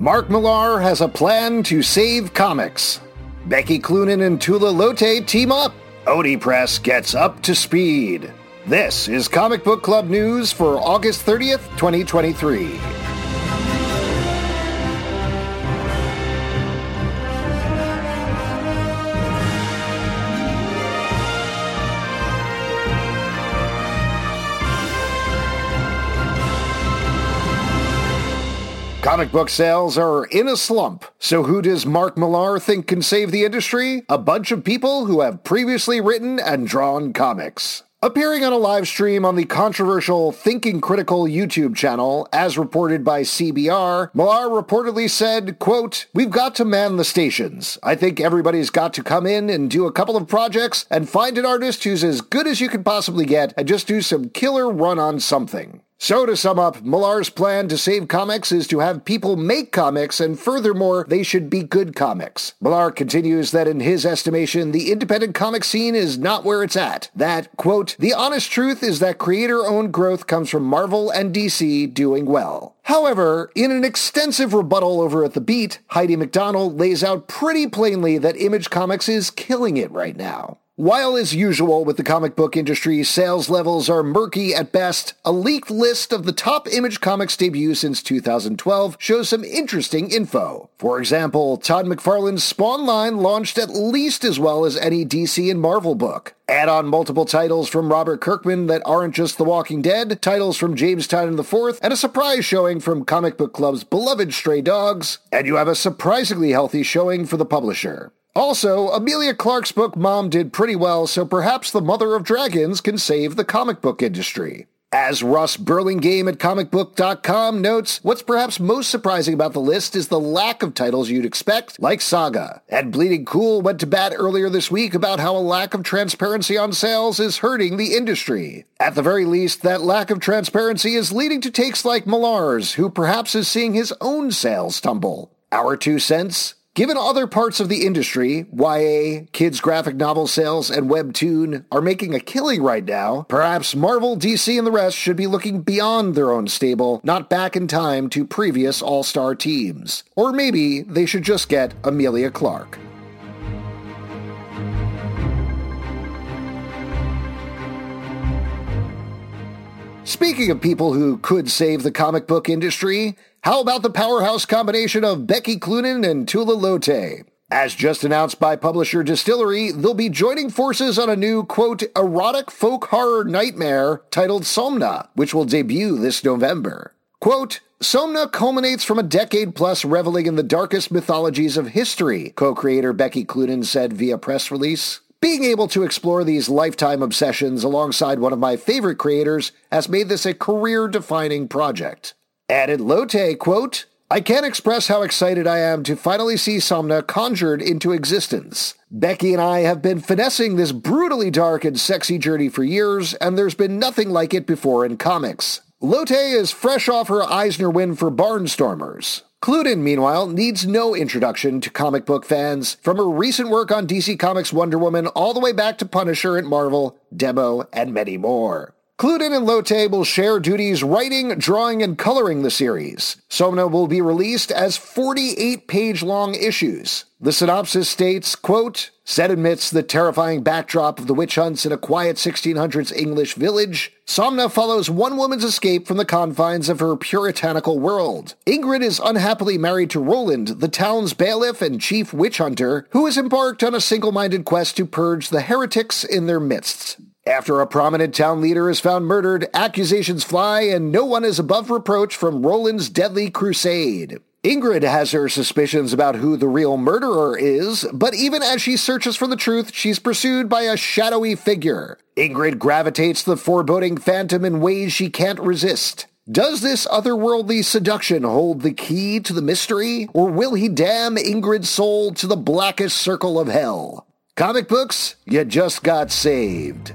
Mark Millar has a plan to save comics. Becky Cloonan and Tula Lotay team up. Oni Press gets up to speed. This is Comic Book Club news for August 30th, 2023. Comic book sales are in a slump. So who does Mark Millar think can save the industry? A bunch of people who have previously written and drawn comics. Appearing on a live stream on the controversial Thinking Critical YouTube channel, as reported by CBR, Millar reportedly said, quote, We've got to man the stations. I think everybody's got to come in and do a couple of projects and find an artist who's as good as you could possibly get and just do some killer run on something. So, to sum up, Millar's plan to save comics is to have people make comics, and furthermore, they should be good comics. Millar continues that in his estimation, the independent comic scene is not where it's at. That, quote, the honest truth is that creator owned growth comes from Marvel and DC doing well. However, in an extensive rebuttal over at The Beat, Heidi McDonald lays out pretty plainly that Image Comics is killing it right now. While, as usual with the comic book industry, sales levels are murky at best, a leaked list of the top Image Comics debuts since 2012 shows some interesting info. For example, Todd McFarlane's Spawn line launched at least as well as any DC and Marvel book. Add on multiple titles from Robert Kirkman that aren't just The Walking Dead, titles from James Tynion IV, and a surprise showing from Comic Book Club's beloved Stray Dogs, and you have a surprisingly healthy showing for the publisher. Also, Emilia Clarke's book Mom did pretty well, so perhaps the Mother of Dragons can save the comic book industry. As Russ Burlingame at comicbook.com notes, what's perhaps most surprising about the list is the lack of titles you'd expect, like Saga. And Bleeding Cool went to bat earlier this week about how a lack of transparency on sales is hurting the industry. At the very least, that lack of transparency is leading to takes like Millar's, who perhaps is seeing his own sales tumble. Our two cents? Given other parts of the industry, YA, kids graphic novel sales, and Webtoon are making a killing right now, perhaps Marvel, DC, and the rest should be looking beyond their own stable, not back in time to previous all-star teams. Or maybe they should just get Emilia Clarke. Speaking of people who could save the comic book industry, how about the powerhouse combination of Becky Cloonan and Tula Lotay? As just announced by publisher DSTLRY, they'll be joining forces on a new, quote, erotic folk horror nightmare titled Somna, which will debut this November. Quote, Somna culminates from a decade plus reveling in the darkest mythologies of history, co creator Becky Cloonan said via press release. Being able to explore these lifetime obsessions alongside one of my favorite creators has made this a career defining project. Added Lotay, quote, I can't express how excited I am to finally see Somna conjured into existence. Becky and I have been finessing this brutally dark and sexy journey for years, and there's been nothing like it before in comics. Lotay is fresh off her Eisner win for Barnstormers. Cloonan, meanwhile, needs no introduction to comic book fans, from her recent work on DC Comics Wonder Woman all the way back to Punisher at Marvel, Demo, and many more. Cloonan and Lotay will share duties writing, drawing, and coloring the series. Somna will be released as 48-page long issues. The synopsis states, quote, Set amidst the terrifying backdrop of the witch hunts in a quiet 1600s English village, Somna follows one woman's escape from the confines of her puritanical world. Ingrid is unhappily married to Roland, the town's bailiff and chief witch hunter, who has embarked on a single-minded quest to purge the heretics in their midst. After a prominent town leader is found murdered, accusations fly and no one is above reproach from Roland's deadly crusade. Ingrid has her suspicions about who the real murderer is, but even as she searches for the truth, she's pursued by a shadowy figure. Ingrid gravitates the foreboding phantom in ways she can't resist. Does this otherworldly seduction hold the key to the mystery, or will he damn Ingrid's soul to the blackest circle of hell? Comic books, you just got saved.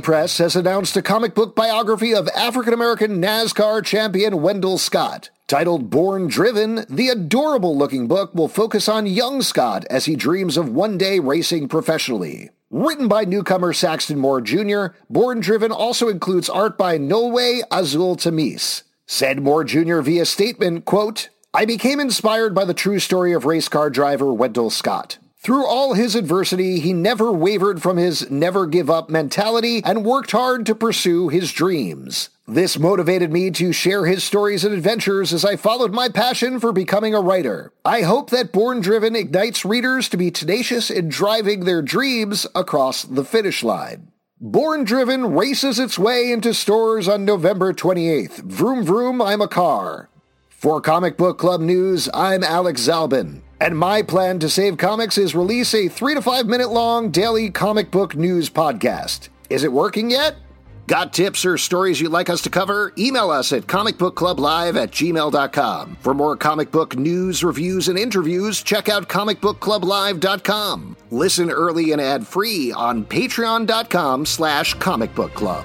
Press has announced a comic book biography of African American NASCAR champion Wendell Scott. Titled Born Driven, the adorable looking book will focus on young Scott as he dreams of one day racing professionally. Written by newcomer Saxton Moore Jr., Born Driven also includes art by Nolwe Azul Tamis. Said Moore Jr. via statement, quote, I became inspired by the true story of race car driver Wendell Scott. Through all his adversity, he never wavered from his never give up mentality and worked hard to pursue his dreams. This motivated me to share his stories and adventures as I followed my passion for becoming a writer. I hope that Born Driven ignites readers to be tenacious in driving their dreams across the finish line. Born Driven races its way into stores on November 28th. Vroom vroom, I'm a car. For Comic Book Club News, I'm Alex Zalben. And my plan to save comics is release a three to five minute long daily comic book news podcast. Is it working yet? Got tips or stories you'd like us to cover? Email us at comicbookclublive at gmail.com. For more comic book news, reviews, and interviews, check out comicbookclublive.com. Listen early and ad-free on patreon.com slash comicbookclub.